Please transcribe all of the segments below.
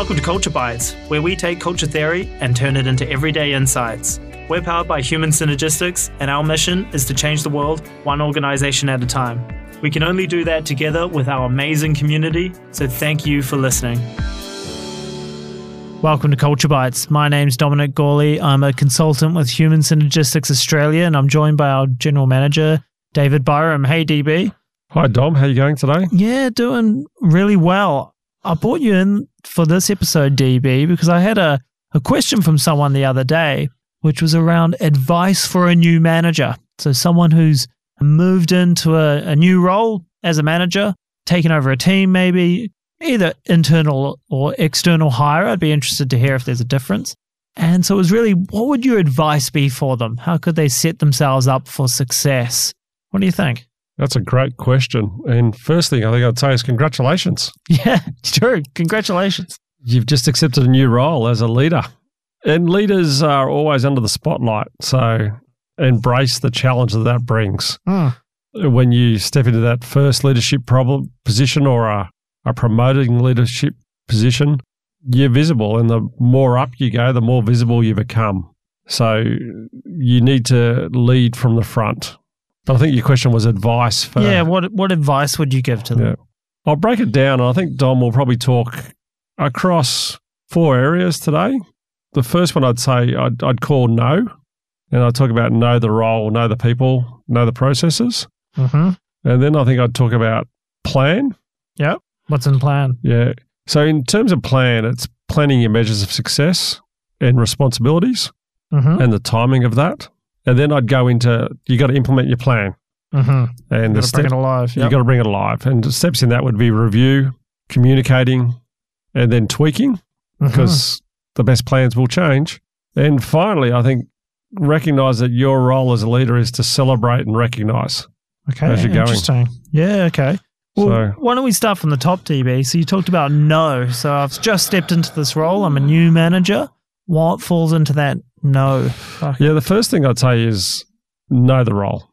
Welcome to Culture Bites, where we take culture theory and turn it into everyday insights. We're powered by Human Synergistics, and our mission is to change the world one organization at a time. We can only do that together with our amazing community, so thank you for listening. Welcome to Culture Bites. My name's Dominic Gawley. I'm a consultant with Human Synergistics Australia, and I'm joined by our general manager, David Byram. Hey, DB. Hi, Dom. How you going today? Yeah, doing really well. I brought you in for this episode, DB, because I had a, a question from someone the other day, which was around advice for a new manager. So, someone who's moved into a, a new role as a manager, taken over a team, maybe either internal or external hire. I'd be interested to hear if there's a difference. And so, it was really what would your advice be for them? How could they set themselves up for success? What do you think? That's a great question. And first thing I think I'd say is congratulations. Yeah, true. Congratulations. You've just accepted a new role as a leader. And leaders are always under the spotlight. So embrace the challenge that that brings. Mm. When you step into that first leadership problem position or a, a promoting leadership position, you're visible. And the more up you go, the more visible you become. So you need to lead from the front. But I think your question was advice for. Yeah, what what advice would you give to them? Yeah. I'll break it down. and I think Dom will probably talk across four areas today. The first one I'd say I'd, I'd call know. And I'd talk about know the role, know the people, know the processes. Mm-hmm. And then I think I'd talk about plan. Yep. What's in plan? Yeah. So, in terms of plan, it's planning your measures of success and responsibilities Mm-hmm. and the timing of that. And then I'd go into you got to implement your plan. Mm-hmm. And the Gotta bring it alive. you Yep. got to bring it alive. And the steps in that would be review, communicating, and then tweaking Mhm. because the best plans will change. And finally, I think recognize that your role as a leader is to celebrate and recognize. okay, as you're going. interesting. Yeah. Okay. Well, So- why don't we start from the top, DB? So you talked about no. So I've just stepped into this role. I'm a new manager. What falls into that no? Yeah, the first thing I'd say is know the role.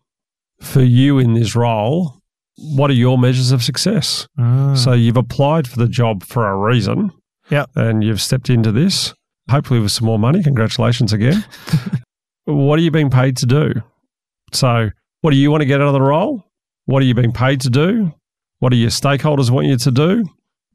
For you in this role, what are your measures of success? Mm. So you've applied for the job for a reason. Yep. And you've stepped into this, hopefully with some more money. Congratulations again. what are you being paid to do? So, what do you want to get out of the role? What are you being paid to do? What do your stakeholders want you to do?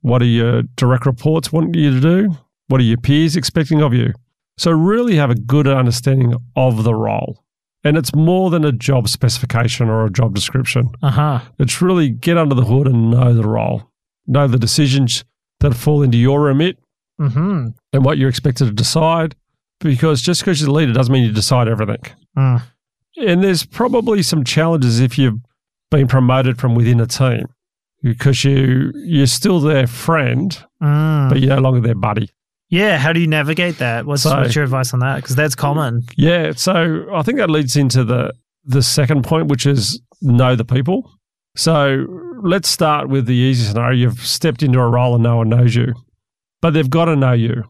What do your direct reports want you to do? What are your peers expecting of you? So, really have a good understanding of the role. And it's more than a job specification or a job description. uh-huh. It's really get under the hood and know the role, know the decisions that fall into your remit Mm-hmm. and what you're expected to decide. Because just because you're the leader doesn't mean you decide everything. Mm. And there's probably some challenges if you've been promoted from within a team because you you're still their friend, Mm. but you're no longer their buddy. Yeah. How do you navigate that? What's, So- what's your advice on that? Because that's common. Yeah, so I think that leads into the the second point, which is know the people. So let's start with the easy scenario. You've stepped into a role and no one knows you, but they've got to know you.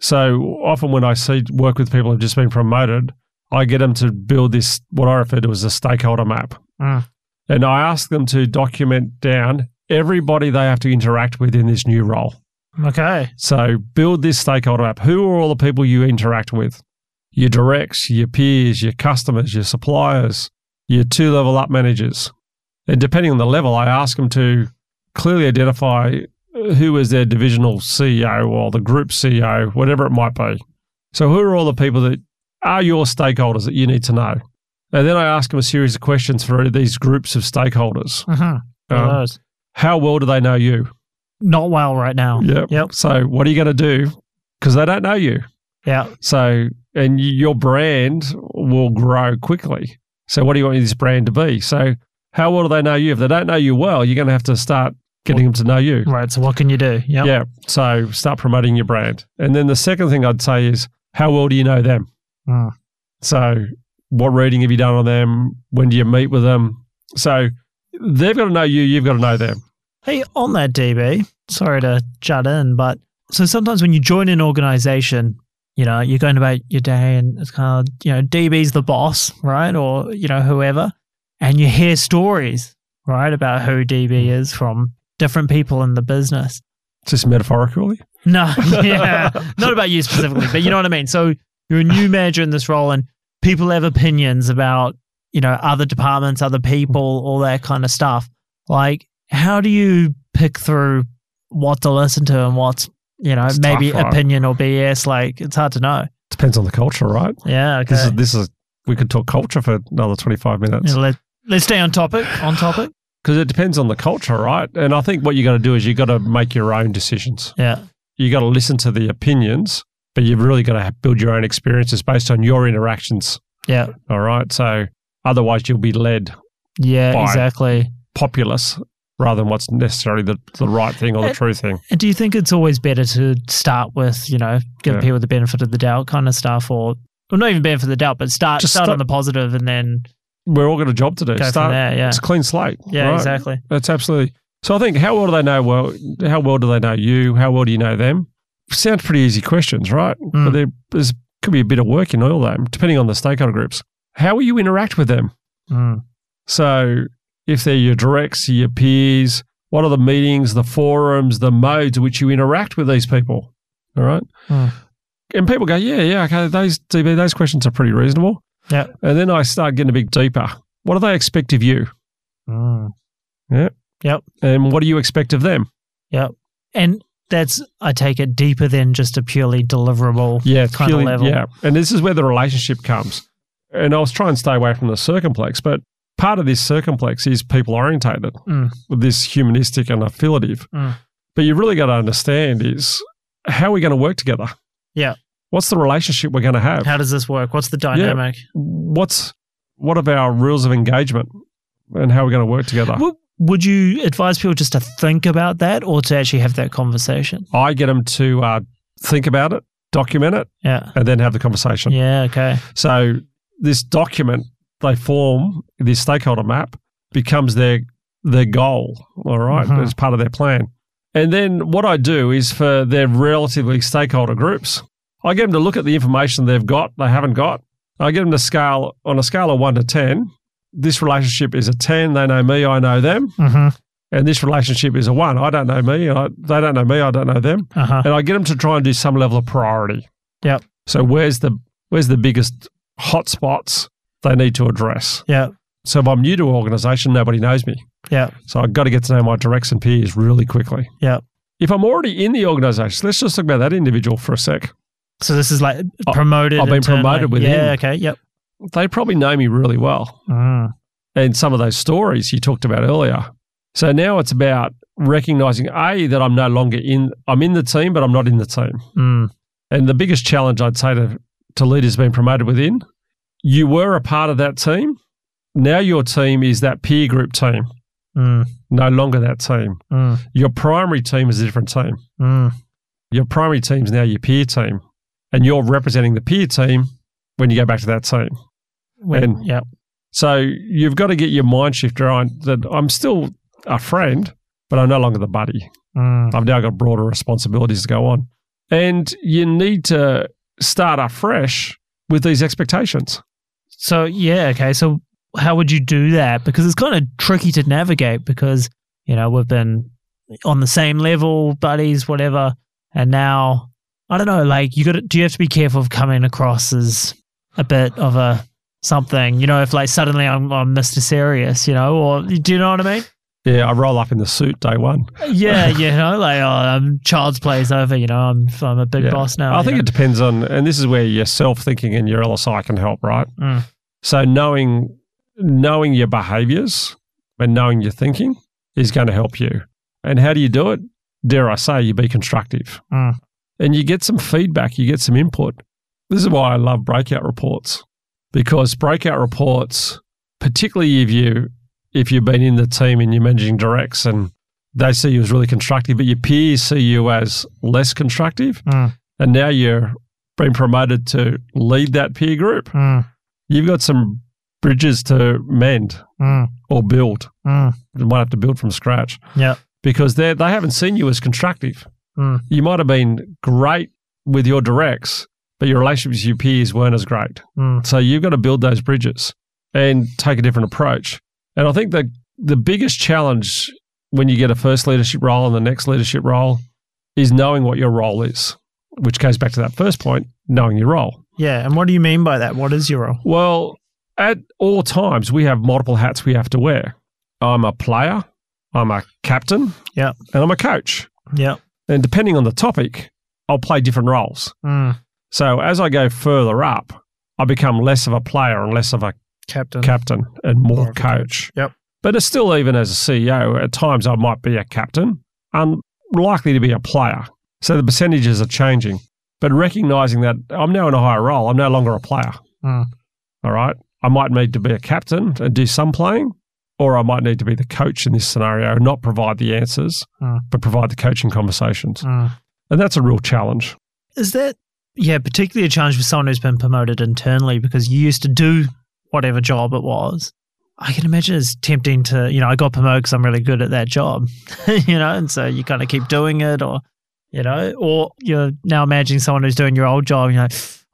So often when I see work with people who've just been promoted, I get them to build this what I refer to as a stakeholder map, Mm. and I ask them to document down everybody they have to interact with in this new role. Okay. So build this stakeholder map. Who are all the people you interact with? Your directs, your peers, your customers, your suppliers, your two level up managers. And depending on the level, I ask them to clearly identify who is their divisional CEO or the group CEO, whatever it might be. So who are all the people that are your stakeholders that you need to know? And then I ask them a series of questions for these groups of stakeholders. Mm-hmm. Um, how well do they know you? Not well right now. Yep. Yep. So what are you going to do? Because they don't know you. Yeah. So, and your brand will grow quickly. So, what do you want this brand to be? So, how well do they know you? If they don't know you well, you're going to have to start getting them to know you. Right. So what can you do? Yep. Yeah. So, start promoting your brand. And then the second thing I'd say is, how well do you know them? Mm. So, what reading have you done on them? When do you meet with them? So, they've got to know you, you've got to know them. Hey, on that DB, sorry to jut in, but so sometimes when you join an organization, you know, you're going about your day and it's kind of, you know, DB's the boss, right? Or, you know, whoever. And you hear stories, right, about who DB hmm. is from different people in the business. Just metaphorically. No, yeah, not about you specifically, but you know what I mean. So you're a new manager in this role, and people have opinions about you know other departments, other people, all that kind of stuff. Like, how do you pick through what to listen to and what's you know It's maybe tough, right? opinion or BS? Like, it's hard to know. Depends on the culture, right? Yeah, okay. This is this is we could talk culture for another twenty five minutes Yeah, let, let's stay on topic. On topic. because it depends on the culture, right? And I think what you got to do is you got to make your own decisions. Yeah. You got to listen to the opinions, but you've really got to build your own experiences based on your interactions. Yeah. All right, so otherwise you'll be led Yeah. Exactly. populace rather than what's necessarily the, the right thing or the Uh, true thing. And do you think it's always better to start with, you know, give Yeah. people the benefit of the doubt kind of stuff, or well, not even benefit of the doubt, but start Just start, start- on the positive and then We're all got a job to do. go Start, from there? Yeah. It's a clean slate. Yeah. right? Exactly. That's absolutely. So I think how well do they know? Well, how well do they know you? How well do you know them? Sounds pretty easy questions, right? Mm. But there there's, could be a bit of work in all that, depending on the stakeholder groups. How will you interact with them? Mm. So if they're your directs, your peers, what are the meetings, the forums, the modes in which you interact with these people? All right. Mm. And people go, yeah, yeah, okay, those DB, those questions are pretty reasonable. Yeah. And then I start getting a bit deeper. What do they expect of you? Mm. Yeah. Yep. And what do you expect of them? Yep. And that's I take it deeper than just a purely deliverable. Yeah, kind of level. Yeah, and this is where the relationship comes. And I was trying to stay away from the circumplex, but part of this circumplex is people orientated, Mm. this humanistic and affiliative. Mm. But you've really got to understand is how are we going to work together? Yeah. What's the relationship we're going to have? How does this work? What's the dynamic? What's what are our rules of engagement, and how are we going to work together? Would, would you advise people just to think about that or to actually have that conversation? I get them to uh, think about it, document it, Yeah. and then have the conversation. Yeah. Okay. So this document they form, this stakeholder map, becomes their their goal. All right? Mhm. as part of their plan. And then what I do is for their relatively stakeholder groups, I get them to look at the information they've got, they haven't got. I get them to scale on a scale of one to ten. This relationship is a ten. They know me, I know them, Mm-hmm. and this relationship is a one. I don't know me, I, they don't know me, I don't know them Uh huh. and I get them to try and do some level of priority. Yep. So where's the where's the biggest hot spots they need to address? Yeah. So if I'm new to an organisation, nobody knows me. Yeah. So I've got to get to know my directs and peers really quickly. Yeah. If I'm already in the organisation, let's just talk about that individual for a sec. So this is like promoted. I've been promoted within. Yeah. Okay. Yep. They probably know me really well. Mm. And some of those stories you talked about earlier. So now it's about recognizing A, that I'm no longer in I'm in the team, but I'm not in the team. Mm. And the biggest challenge I'd say to, to leaders being promoted within, you were a part of that team. Now your team is that peer group team, Mm. no longer that team. Mm. Your primary team is a different team. Mm. Your primary team is now your peer team. And you're representing the peer team when you go back to that team. When- And- yep. So you've got to get your mind shift around that I'm still a friend, but I'm no longer the buddy. Mm. I've now got broader responsibilities to go on. And you need to start afresh with these expectations. So yeah, okay. So how would you do that? Because it's kind of tricky to navigate because you know we've been on the same level, buddies, whatever, and now I don't know. Like you got to do you have to be careful of coming across as a bit of a something? You know, if like suddenly I'm, I'm Mr. Serious, you know, or do you know what I mean? Yeah, I roll up in the suit day one. Yeah, you know, like oh, um, child's play's over. You know, I'm I'm a big Yeah. boss now. I think know? it depends on, and this is where your self thinking and your LSI can help, right? Mm. So knowing knowing your behaviors and knowing your thinking is going to help you. And how do you do it? Dare I say, you be constructive, Mm. and you get some feedback, you get some input. This is why I love breakout reports because breakout reports, particularly if you if you've been in the team and you're managing directs and they see you as really constructive, but your peers see you as less constructive, Mm. and now you're being promoted to lead that peer group, Mm. you've got some bridges to mend Mm. or build. Mm. You might have to build from scratch Yeah. because they they haven't seen you as constructive. Mm. You might have been great with your directs, but your relationships with your peers weren't as great. Mm. So you've got to build those bridges and take a different approach. And I think that the biggest challenge when you get a first leadership role and the next leadership role is knowing what your role is, which goes back to that first point, knowing your role. Yeah. And what do you mean by that? What is your role? Well, at all times, we have multiple hats we have to wear. I'm a player, I'm a captain, Yeah. and I'm a coach. Yeah. And depending on the topic, I'll play different roles. Mm. So as I go further up, I become less of a player and less of a Captain. captain and More more coach. Yep. But it's still, even as a CEO, at times I might be a captain, unlikely to be a player. So the percentages are changing. But recognizing that I'm now in a higher role, I'm no longer a player. Mm. All right. I might need to be a captain and do some playing, or I might need to be the coach in this scenario not provide the answers, Mm. but provide the coaching conversations. Mm. And that's a real challenge. Is that, yeah, particularly a challenge for someone who's been promoted internally because you used to do whatever job it was? I can imagine it's tempting to, you know, I got promoted because I'm really good at that job, you know, and so you kind of keep doing it or, you know, or you're now imagining someone who's doing your old job you know,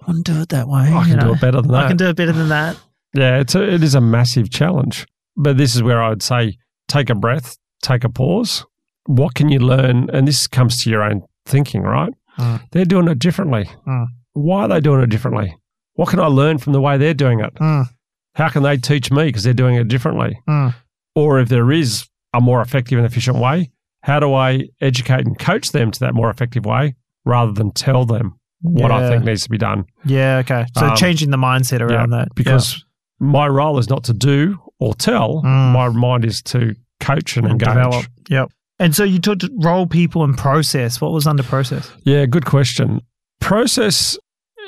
I want to do it that way. I can do it better than that. I can do it better than that. Yeah, it's a, it is a massive challenge. But this is where I would say take a breath, take a pause. What can you learn? And this comes to your own thinking, right? Mm. They're doing it differently. Mm. Why are they doing it differently? What can I learn from the way they're doing it? Mm. How can they teach me because they're doing it differently? Mm. Or if there is a more effective and efficient way, how do I educate and coach them to that more effective way rather than tell them what I think needs to be done? Yeah, okay. So Um, changing the mindset around that. because my role is not to do or tell. Mm. My mind is to coach and, and engage. develop. Yep. And so you took role, people, and process. What was under process? Yeah, good question. Process,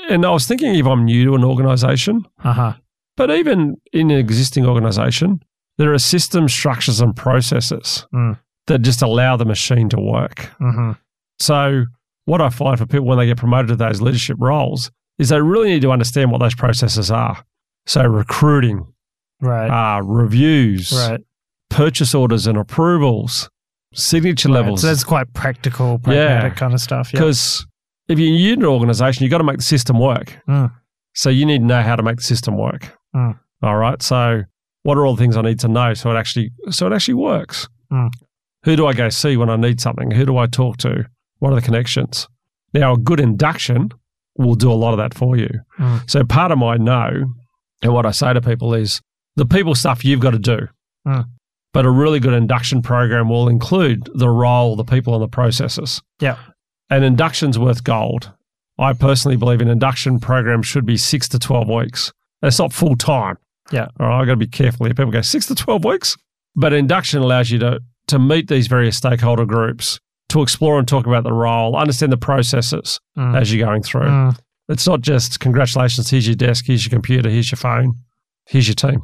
and I was thinking if I'm new to an organization, Uh huh. But even in an existing organization, there are systems, structures, and processes Mm. that just allow the machine to work. Mm-hmm. So, what I find for people when they get promoted to those leadership roles is they really need to understand what those processes are. So, recruiting, Right. uh, reviews, right. purchase orders and approvals, signature Right. levels. So that's quite practical, pragmatic kind of stuff. Yeah. Because if you're in an organization, you've got to make the system work. Mm. So you need to know how to make the system work. Mm. All right. So what are all the things I need to know so it actually so it actually works? Mm. Who do I go see when I need something? Who do I talk to? What are the connections? Now, a good induction will do a lot of that for you. Mm. So part of my know and what I say to people is the people stuff you've got to do. Mm. But a really good induction program will include the role, the people, and the processes. Yeah. And induction's worth gold. I personally believe an induction program should be six to 12 weeks. It's not full time. Yeah. All right. I've got to be careful here. People go six to 12 weeks. But induction allows you to, to meet these various stakeholder groups, to explore and talk about the role, understand the processes Mm. as you're going through. Mm. It's not just congratulations, here's your desk, here's your computer, here's your phone, here's your team.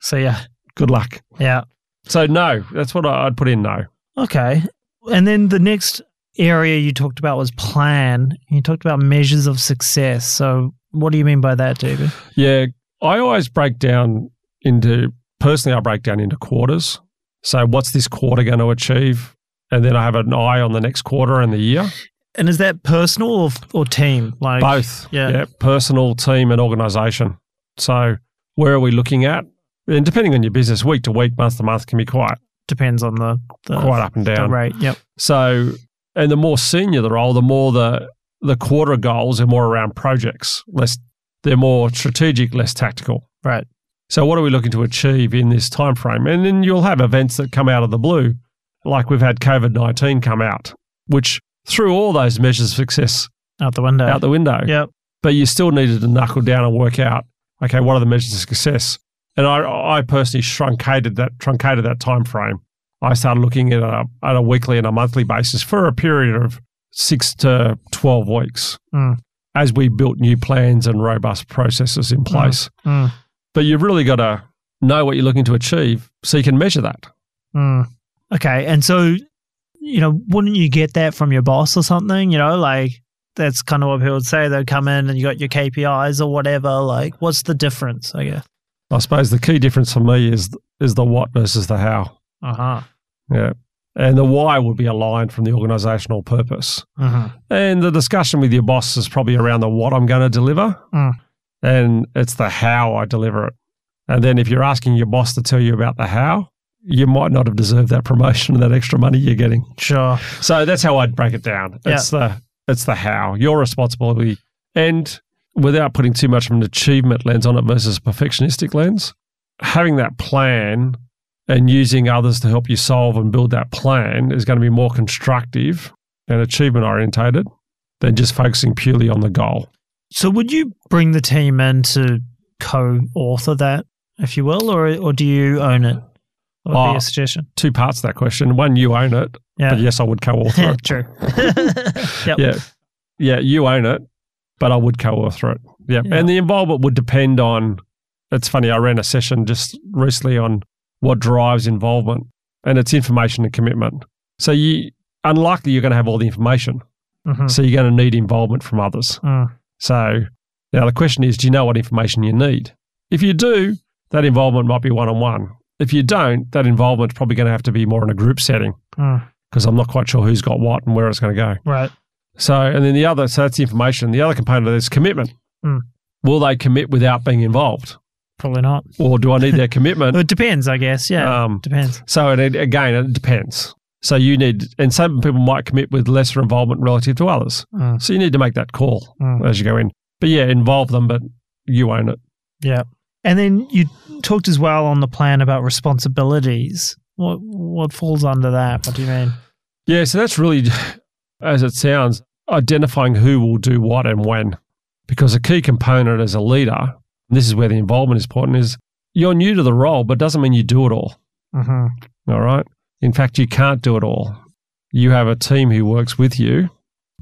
So yeah. Good luck. Yeah. So, no, that's what I- I'd put in no. Okay. And then the next area you talked about was plan. You talked about measures of success. So what do you mean by that, David? Yeah, I always break down into, personally, I break down into quarters. So, what's this quarter going to achieve? And then I have an eye on the next quarter and the year. And is that personal or, or team? Like Both. yeah. Personal, team, and organization. So, where are we looking at? And depending on your business, week to week, month to month can be quite depends on the, the, quite up and down. rate. Yep. So, and the more senior the role, the more the the quarter goals are more around projects. Less, they're more strategic, less tactical. Right. So, what are we looking to achieve in this time frame? And then you'll have events that come out of the blue, like we've had COVID nineteen come out, which threw all those measures of success Out the window. out the window. Yep. But you still needed to knuckle down and work out, okay, what are the measures of success? And I, I personally truncated that truncated that time frame. I started looking at a, at a weekly and a monthly basis for a period of six to twelve weeks Mm. as we built new plans and robust processes in place. Mm. But you've really got to know what you're looking to achieve so you can measure that. Mm. Okay. And so, you know, wouldn't you get that from your boss or something? You know, like that's kind of what people would say. They'd come in and you got your KPIs or whatever. Like, what's the difference? I guess. I suppose the key difference for me is is the what versus the how. Uh huh. Yeah. And the why would be aligned from the organizational purpose. Uh-huh. And the discussion with your boss is probably around the what I'm going to deliver. Mm. And it's the how I deliver it. And then if you're asking your boss to tell you about the how, you might not have deserved that promotion and that extra money you're getting. Sure. So that's how I'd break it down. It's the it's the how. Your responsibility and without putting too much of an achievement lens on it versus a perfectionistic lens, having that plan and using others to help you solve and build that plan is going to be more constructive and achievement orientated than just focusing purely on the goal. So would you bring the team in to co-author that, if you will, or or do you own it? That would be Oh, ah, a suggestion. Two parts to that question. One, you own it, Yeah. but yes, I would co-author it. True. yep. Yeah. Yeah, you own it, but I would co-author it. Yeah. Yeah. And the involvement would depend on it's funny, I ran a session just recently on what drives involvement and it's information and commitment. So you unlikely you're going to have all the information. Mhm. So you're going to need involvement from others. Mm. So now the question is, do you know what information you need? If you do, that involvement might be one on one. If you don't, that involvement's probably going to have to be more in a group setting Mm. because I'm not quite sure who's got what and where it's going to go. Right. So, and then the other, so that's the information. The other component of this is commitment. Hmm. Will they commit without being involved? Probably not. Or do I need their commitment? It depends, I guess. Yeah. Um, depends. so, it, again, it depends. So, you need, and some people might commit with lesser involvement relative to others. Mm. So, you need to make that call Mm. as you go in. But yeah, involve them, but you own it. Yeah. And then you talked as well on the plan about responsibilities. What what falls under that? What do you mean? Yeah, so that's really, as it sounds, identifying who will do what and when. Because a key component as a leader, and this is where the involvement is important, is you're new to the role, but doesn't mean you do it all. Mm-hmm. All right. In fact, you can't do it all. You have a team who works with you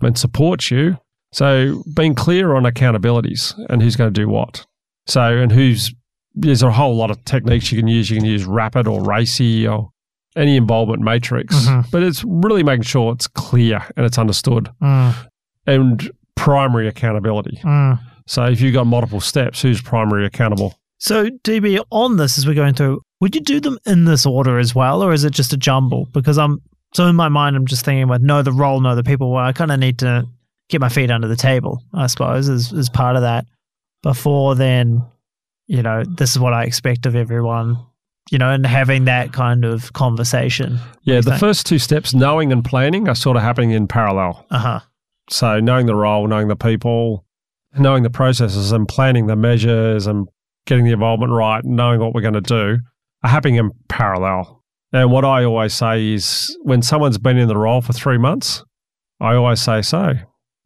and supports you. So being clear on accountabilities and who's going to do what. So, and who's, there's a whole lot of techniques you can use. You can use rapid or RACI or any involvement matrix, Mhm. but it's really making sure it's clear and it's understood Mm. and primary accountability. Mm. So if you've got multiple steps, who's primary accountable? So, DB, on this as we're going through, would you do them in this order as well, or is it just a jumble? Because I'm so in my mind, I'm just thinking about know the role, know the people. Well, I kind of need to get my feet under the table, I suppose, as as part of that. Before then, you know, this is what I expect of everyone. You know, and having that kind of conversation. Yeah, the think? first two steps, knowing and planning, are sort of happening in parallel. Uh huh. So knowing the role, knowing the people, knowing the processes and planning the measures and getting the involvement right, knowing what we're going to do are happening in parallel. And what I always say is when someone's been in the role for three months, I always say, so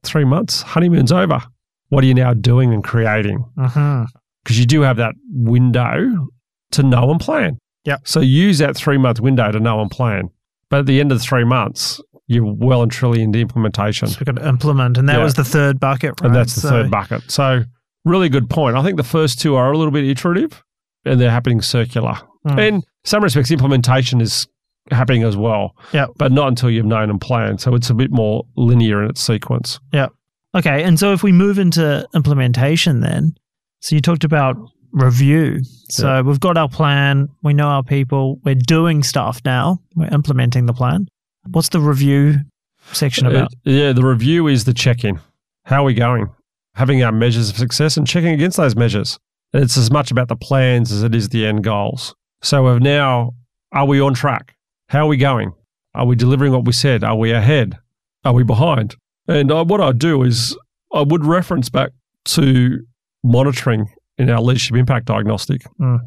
three months, honeymoon's over. What are you now doing and creating? Mm-hmm. Because you do have that window to know and plan. Yep. So use that three month window to know and plan. But at the end of the three months, you're well and truly into implementation. So we got to implement, and that Yeah. was the third bucket, right? And that's the So- third bucket. So, really good point. I think the first two are a little bit iterative and they're happening circular. Mm. In some respects, implementation is happening as well, Yep. but not until you've known and planned. So, it's a bit more linear in its sequence. Yeah. Okay, and so if we move into implementation, then, so you talked about review. So Yeah. we've got our plan, we know our people, we're doing stuff now, we're implementing the plan. What's the review section about? It- yeah, the review is the check in. How are we going? Having our measures of success and checking against those measures. It's as much about the plans as it is the end goals. So, we've now, are we on track? How are we going? Are we delivering what we said? Are we ahead? Are we behind? And uh, what I do is I would reference back to monitoring in our leadership impact diagnostic. Mm.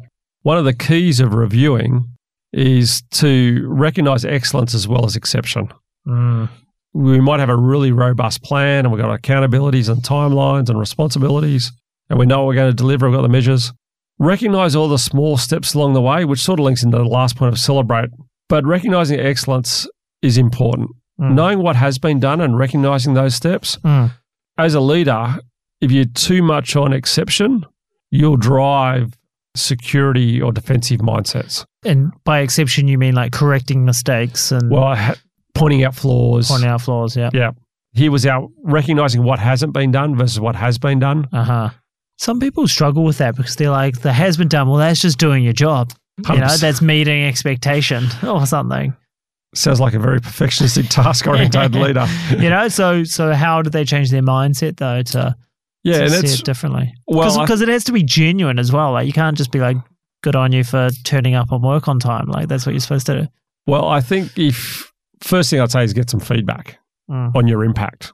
One of the keys of reviewing is to recognize excellence as well as exception Mm, we might have a really robust plan and we've got accountabilities and timelines and responsibilities and we know we're going to deliver, we've got the measures. Recognize all the small steps along the way, which sort of links into the last point of celebrate. But recognizing excellence is important. mm, Knowing what has been done and recognizing those steps. mm, As a leader, if you're too much on exception, you'll drive security or defensive mindsets. And by exception, you mean like correcting mistakes and Well, ha- pointing out flaws. pointing out flaws. Yeah. Yeah. Here was our recognizing what hasn't been done versus what has been done. Uh huh. Some people struggle with that because they're like, "The has been done." Well, that's just doing your job. You know, that's meeting expectation or something. Sounds like a very perfectionistic, task oriented leader. You know, so so how do they change their mindset though to, Yeah, to and see it's it differently? well, Because it has to be genuine as well. Like you can't just be like good on you for turning up on work on time. Like that's what you're supposed to do. Well, I think if first thing I'd say is get some feedback Mm. on your impact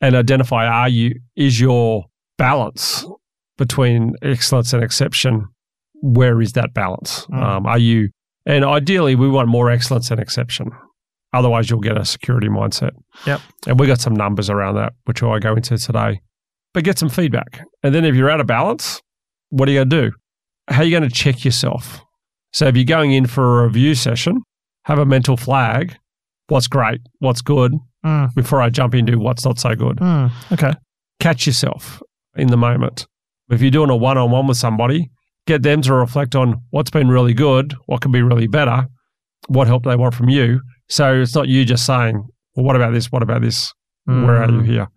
and identify are you is your balance between excellence and exception where is that balance Mm. um, are you and ideally we want more excellence and exception otherwise you'll get a security mindset Yep. and we got some numbers around that which i go into today but get some feedback and then if you're out of balance what are you going to do how are you going to check yourself so if you're going in for a review session have a mental flag what's great what's good Mm. before I jump into what's not so good. Mm. Okay. Catch yourself in the moment. If you're doing a one on one with somebody, get them to reflect on what's been really good, what can be really better, what help they want from you. So it's not you just saying, well, what about this? What about this? Where are you Mm. here?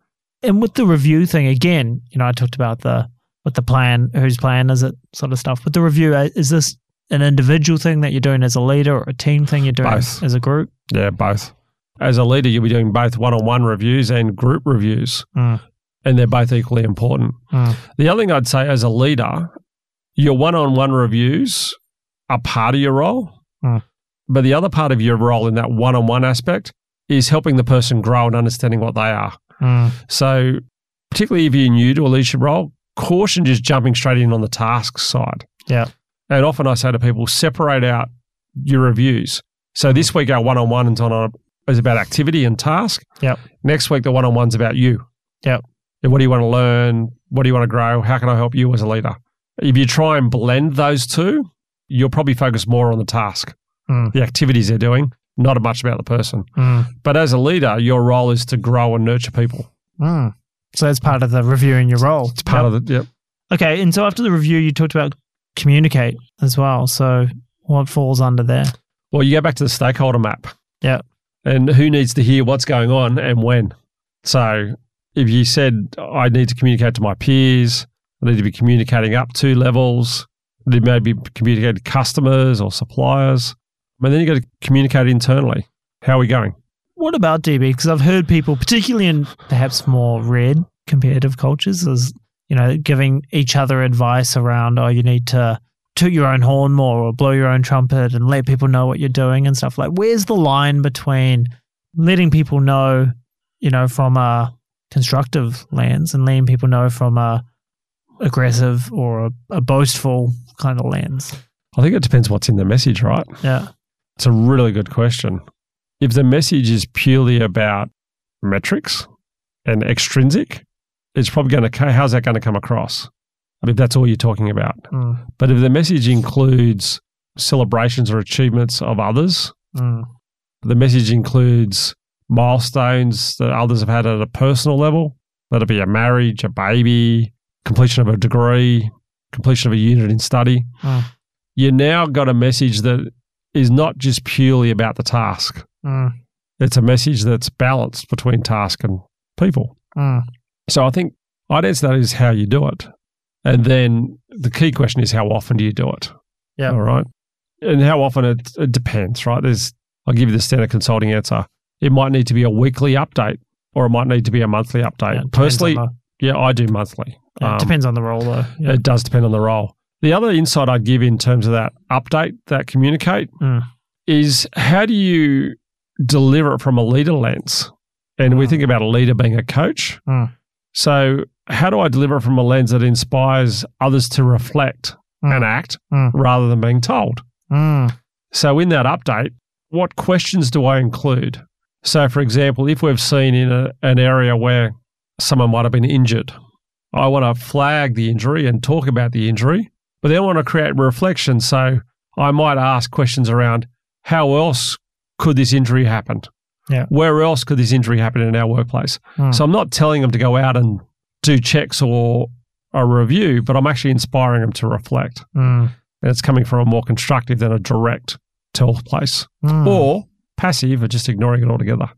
And with the review thing again, you know, I talked about the with the plan, whose plan is it, sort of stuff. With the review, uh, is this an individual thing that you're doing as a leader, or a team thing you're doing Both. as a group? Yeah, both. As a leader, you'll be doing both one on one reviews and group reviews, Mm. and they're both equally important. Mm. The other thing I'd say as a leader, your one on one reviews are part of your role. Hmm. But the other part of your role in that one on one aspect is helping the person grow and understanding what they are. Mm. So, particularly if you're new to a leadership role, caution just jumping straight in on the task side. Yeah. And often I say to people, separate out your reviews. So this week our one on one is on a, is about activity and task. Yep. Next week the one on one's about you. Yep. And what do you want to learn? What do you want to grow? How can I help you as a leader? If you try and blend those two, you'll probably focus more on the task, Mm. the activities they're doing, not much about the person. Mm. But as a leader, your role is to grow and nurture people. Mm. So that's part of the reviewing your role. It's part of the yep. Okay, and so after the review, you talked about communicate as well. So what falls under there? Well, you go back to the stakeholder map. Yeah. And who needs to hear what's going on and when. So if you said, I need to communicate to my peers, I need to be communicating up two levels, I need maybe communicate to customers or suppliers, and then you got to communicate internally. How are we going? What about DB? Because I've heard people, particularly in perhaps more red competitive cultures, is you know giving each other advice around, oh, you need to toot your own horn more or blow your own trumpet and let people know what you're doing and stuff like. Where's the line between letting people know, you know, from a constructive lens and letting people know from a aggressive or a, a boastful kind of lens? I think it depends what's in the message, right? Yeah. It's a really good question. If the message is purely about metrics and extrinsic, it's probably going to, how's that going to come across? I mean, that's all you're talking about. Mm, But if the message includes celebrations or achievements of others, mm, the message includes milestones that others have had at a personal level, let it be a marriage, a baby, completion of a degree, completion of a unit in study. Mm. You now got a message that is not just purely about the task. mm, It's a message that's balanced between task and people. mm. So I think I'd answer that is how you do it. And then the key question is how often do you do it? Yeah. All right. And how often it, it depends, right? There's I'll give you the standard consulting answer. It might need to be a weekly update or it might need to be a monthly update. Yeah, Personally, the- yeah, I do monthly. yeah, it Um, depends on the role, though. Yeah. It does depend on the role. The other insight I'd give in terms of that update, that communicate, Mm. is how do you deliver it from a leader lens? And we Mm. think about a leader being a coach. Mm. So, how do I deliver it from a lens that inspires others to reflect Mm. and act Mm. rather than being told? Mm. So, in that update, what questions do I include? So, for example, if we've seen in a, an area where someone might have been injured, I want to flag the injury and talk about the injury, but then I want to create reflection. So, I might ask questions around how else could this injury happen? Yeah. Where else could this injury happen in our workplace? Mm. So, I'm not telling them to go out and do checks or a review, but I'm actually inspiring them to reflect. Mm. And it's coming from a more constructive than a direct tell place Mm. or passive or just ignoring it altogether.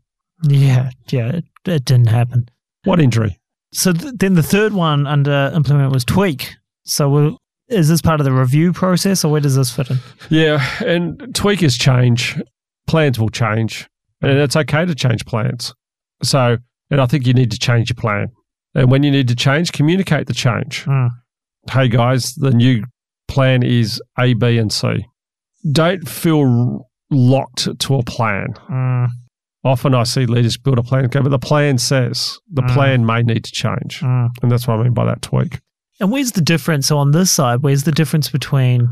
yeah, yeah, it, it didn't happen. What injury? So th- then the third one under implement was tweak. So we'll, is this part of the review process, or where does this fit in? Yeah, and tweakers change, plans will change, and it's okay to change plans. So, and I think you need to change your plan. And when you need to change, communicate the change. Mm. Hey guys, the new plan is A, B, and C. Don't feel locked to a plan. Mm, Often I see leaders build a plan, go, but the plan says the Mm. plan may need to change. mm. And that's what I mean by that tweak. And where's the difference? So on this side, where's the difference between,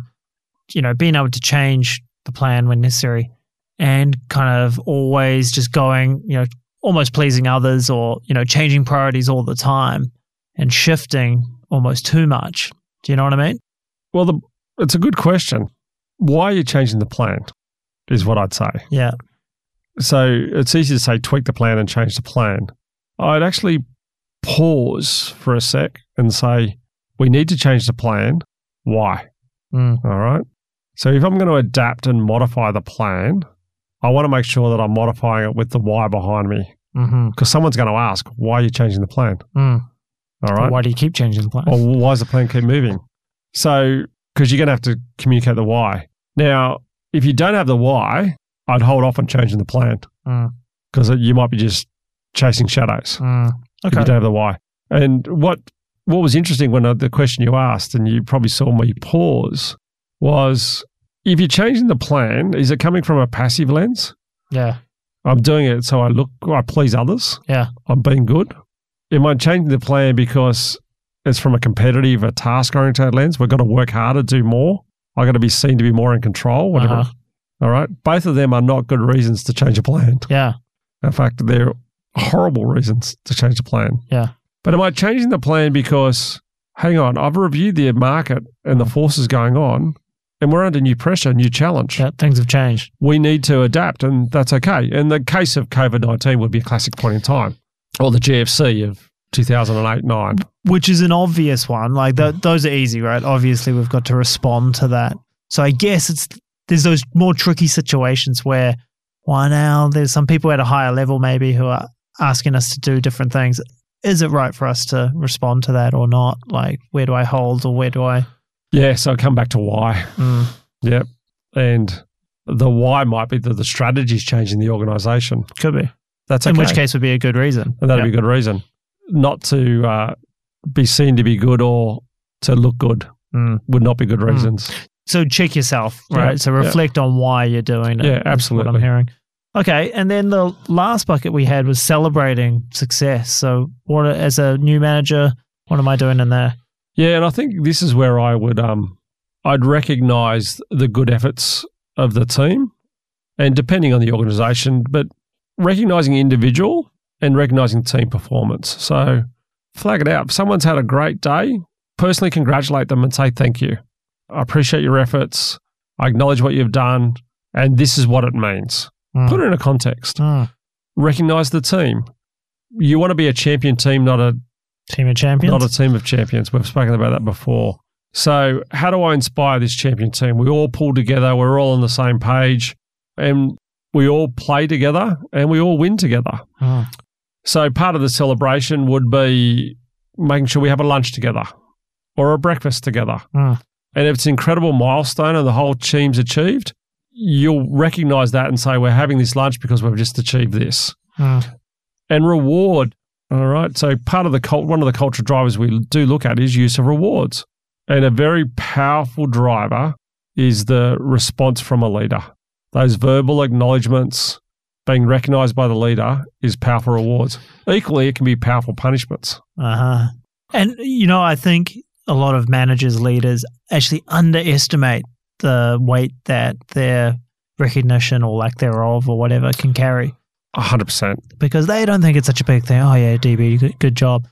you know, being able to change the plan when necessary and kind of always just going, you know, almost pleasing others or, you know, changing priorities all the time and shifting almost too much. Do you know what I mean? Well, the, it's a good question. Why are you changing the plan? Is what I'd say. Yeah. So it's easy to say tweak the plan and change the plan. I'd actually pause for a sec and say, we need to change the plan. Why? Mm, All right. So if I'm going to adapt and modify the plan, I want to make sure that I'm modifying it with the why behind me hmm because someone's going to ask, why are you changing the plan? mm. All right. Why do you keep changing the plan? Or why does the plan keep moving? So, because you're going to have to communicate the why. Now, if you don't have the why, I'd hold off on changing the plan Mm. because you might be just chasing shadows Mm. if you don't have the why. And what what was interesting when uh, the question you asked, and you probably saw me pause, was if you're changing the plan, is it coming from a passive lens? Yeah. I'm doing it so I look, I please others. Yeah. I'm being good. Am I changing the plan because it's from a competitive, a task oriented lens? We've got to work harder, do more. I've got to be seen to be more in control, whatever. Uh-huh. All right. Both of them are not good reasons to change a plan. Yeah. In fact, they're horrible reasons to change the plan. Yeah. But am I changing the plan because, hang on, I've reviewed the market and the forces going on, and we're under new pressure, new challenge. Yeah. Things have changed. We need to adapt, and that's okay. In the case of COVID 19 would be a classic point in time, or the GFC of 2008 9. which is an obvious one. Like th- those are easy, right? Obviously, we've got to respond to that. So I guess it's there's those more tricky situations where why now there's some people at a higher level maybe who are asking us to do different things. Is it right for us to respond to that or not? Like where do I hold or where do I? Yeah, so I come back to why. Mm, Yep. And the why might be that the strategy's changing the organization. could be. That's In which case would be a good reason. And that'd Yeah. be a good reason. Not to uh, be seen to be good or to look good Mm. would not be good Mm. reasons. So check yourself, right? So yeah. reflect on why you're doing it. Yeah, absolutely. What I'm hearing. Okay, and then the last bucket we had was celebrating success. So, what as a new manager, what am I doing in there? Yeah, and I think this is where I would um I'd recognize the good efforts of the team and depending on the organization, but recognizing individual and recognizing team performance. So flag it out. If someone's had a great day, personally congratulate them and say thank you. I appreciate your efforts. I acknowledge what you've done and this is what it means. Mm. Put it in a context. Mm. Recognize the team. You want to be a champion team, not a Team of champions. not a team of champions. We've spoken about that before. So, how do I inspire this champion team? We all pull together, we're all on the same page, and we all play together and we all win together. Mm. So, part of the celebration would be making sure we have a lunch together or a breakfast together. Mm. And if it's an incredible milestone and the whole team's achieved, you'll recognize that and say, We're having this lunch because we've just achieved this Mm. and reward. All right. So part of the cult, one of the cultural drivers we do look at is use of rewards, and a very powerful driver is the response from a leader. Those verbal acknowledgements, being recognized by the leader, is powerful rewards. Equally, it can be powerful punishments. Uh huh. And you know, I think a lot of managers, leaders actually underestimate the weight that their recognition or lack thereof or whatever can carry. A hundred percent. because they don't think it's such a big thing. Oh yeah, DB, good, good job.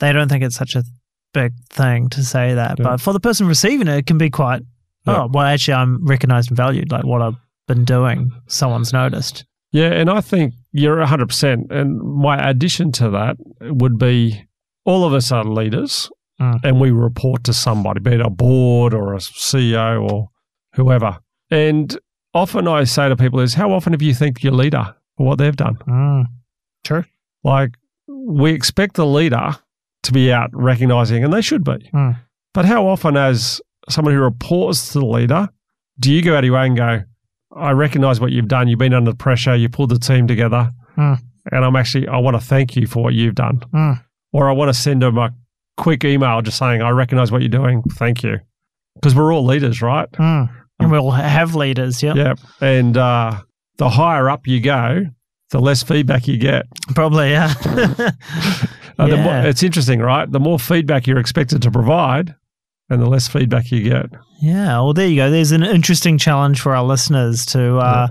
They don't think it's such a big thing to say that. Yeah. But for the person receiving it, it can be quite. Yeah. Oh well, actually, I'm recognized and valued. Like what I've been doing, someone's noticed. Yeah, and I think you're 100%. And my addition to that would be all of us are leaders Mm. and we report to somebody, be it a board or a CEO or whoever. And often I say to people is, how often have you thanked your leader for what they've done? Mm. True. Like we expect the leader to be out recognizing, and they should be. Mm. But how often, as someone who reports to the leader, do you go out of your way and go, I recognize what you've done. You've been under pressure. You pulled the team together. Mm. And I'm actually, I want to thank you for what you've done. Mm. Or I want to send them a quick email just saying, I recognize what you're doing. Thank you. because we're all leaders, right? Mm. And we'll have leaders. Yep. Yeah. And uh, the higher up you go, the less feedback you get. Probably, yeah. Uh, more, it's interesting, right? The more feedback you're expected to provide, and the less feedback you get. yeah. Well, there you go. There's an interesting challenge for our listeners to. Uh,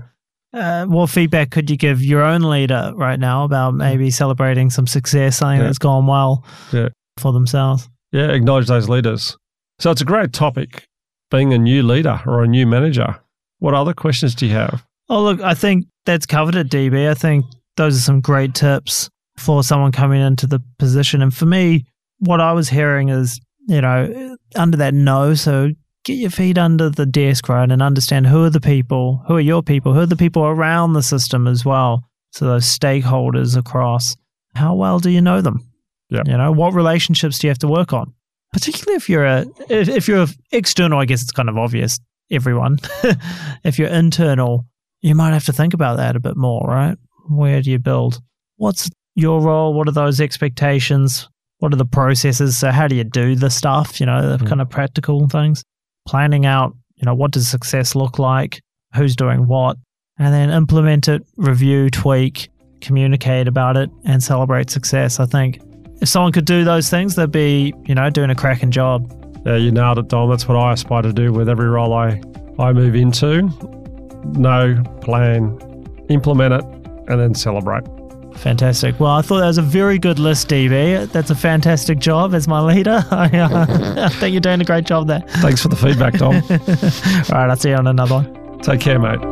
uh, what feedback could you give your own leader right now about maybe celebrating some success, something Yeah. that's gone well Yeah. for themselves? Yeah, acknowledge those leaders. So it's a great topic, being a new leader or a new manager. What other questions do you have? Oh, look, I think that's covered at DB. I think those are some great tips for someone coming into the position. And for me, what I was hearing is, you know, under that no, so get your feet under the desk, right, and understand who are the people, who are your people, who are the people around the system as well. So those stakeholders across, how well do you know them? Yeah. You know, what relationships do you have to work on? Particularly if you're a, if, if you're external, I guess it's kind of obvious, everyone. if you're internal, you might have to think about that a bit more, right? Where do you build? What's your role? What are those expectations? What are the processes? So, how do you do the stuff? You know, the Mm. kind of practical things. Planning out, you know, what does success look like? Who's doing what? And then implement it, review, tweak, communicate about it, and celebrate success. I think if someone could do those things, they'd be, you know, doing a cracking job. Yeah, you nailed it, Dom. That's what I aspire to do with every role I, I move into. Know, plan, implement it, and then celebrate. Fantastic. Well, I thought that was a very good list, DB. That's a fantastic job as my leader. I, uh, I think you're doing a great job there. Thanks for the feedback, Dom. All right, I'll see you on another one. Take care, mate.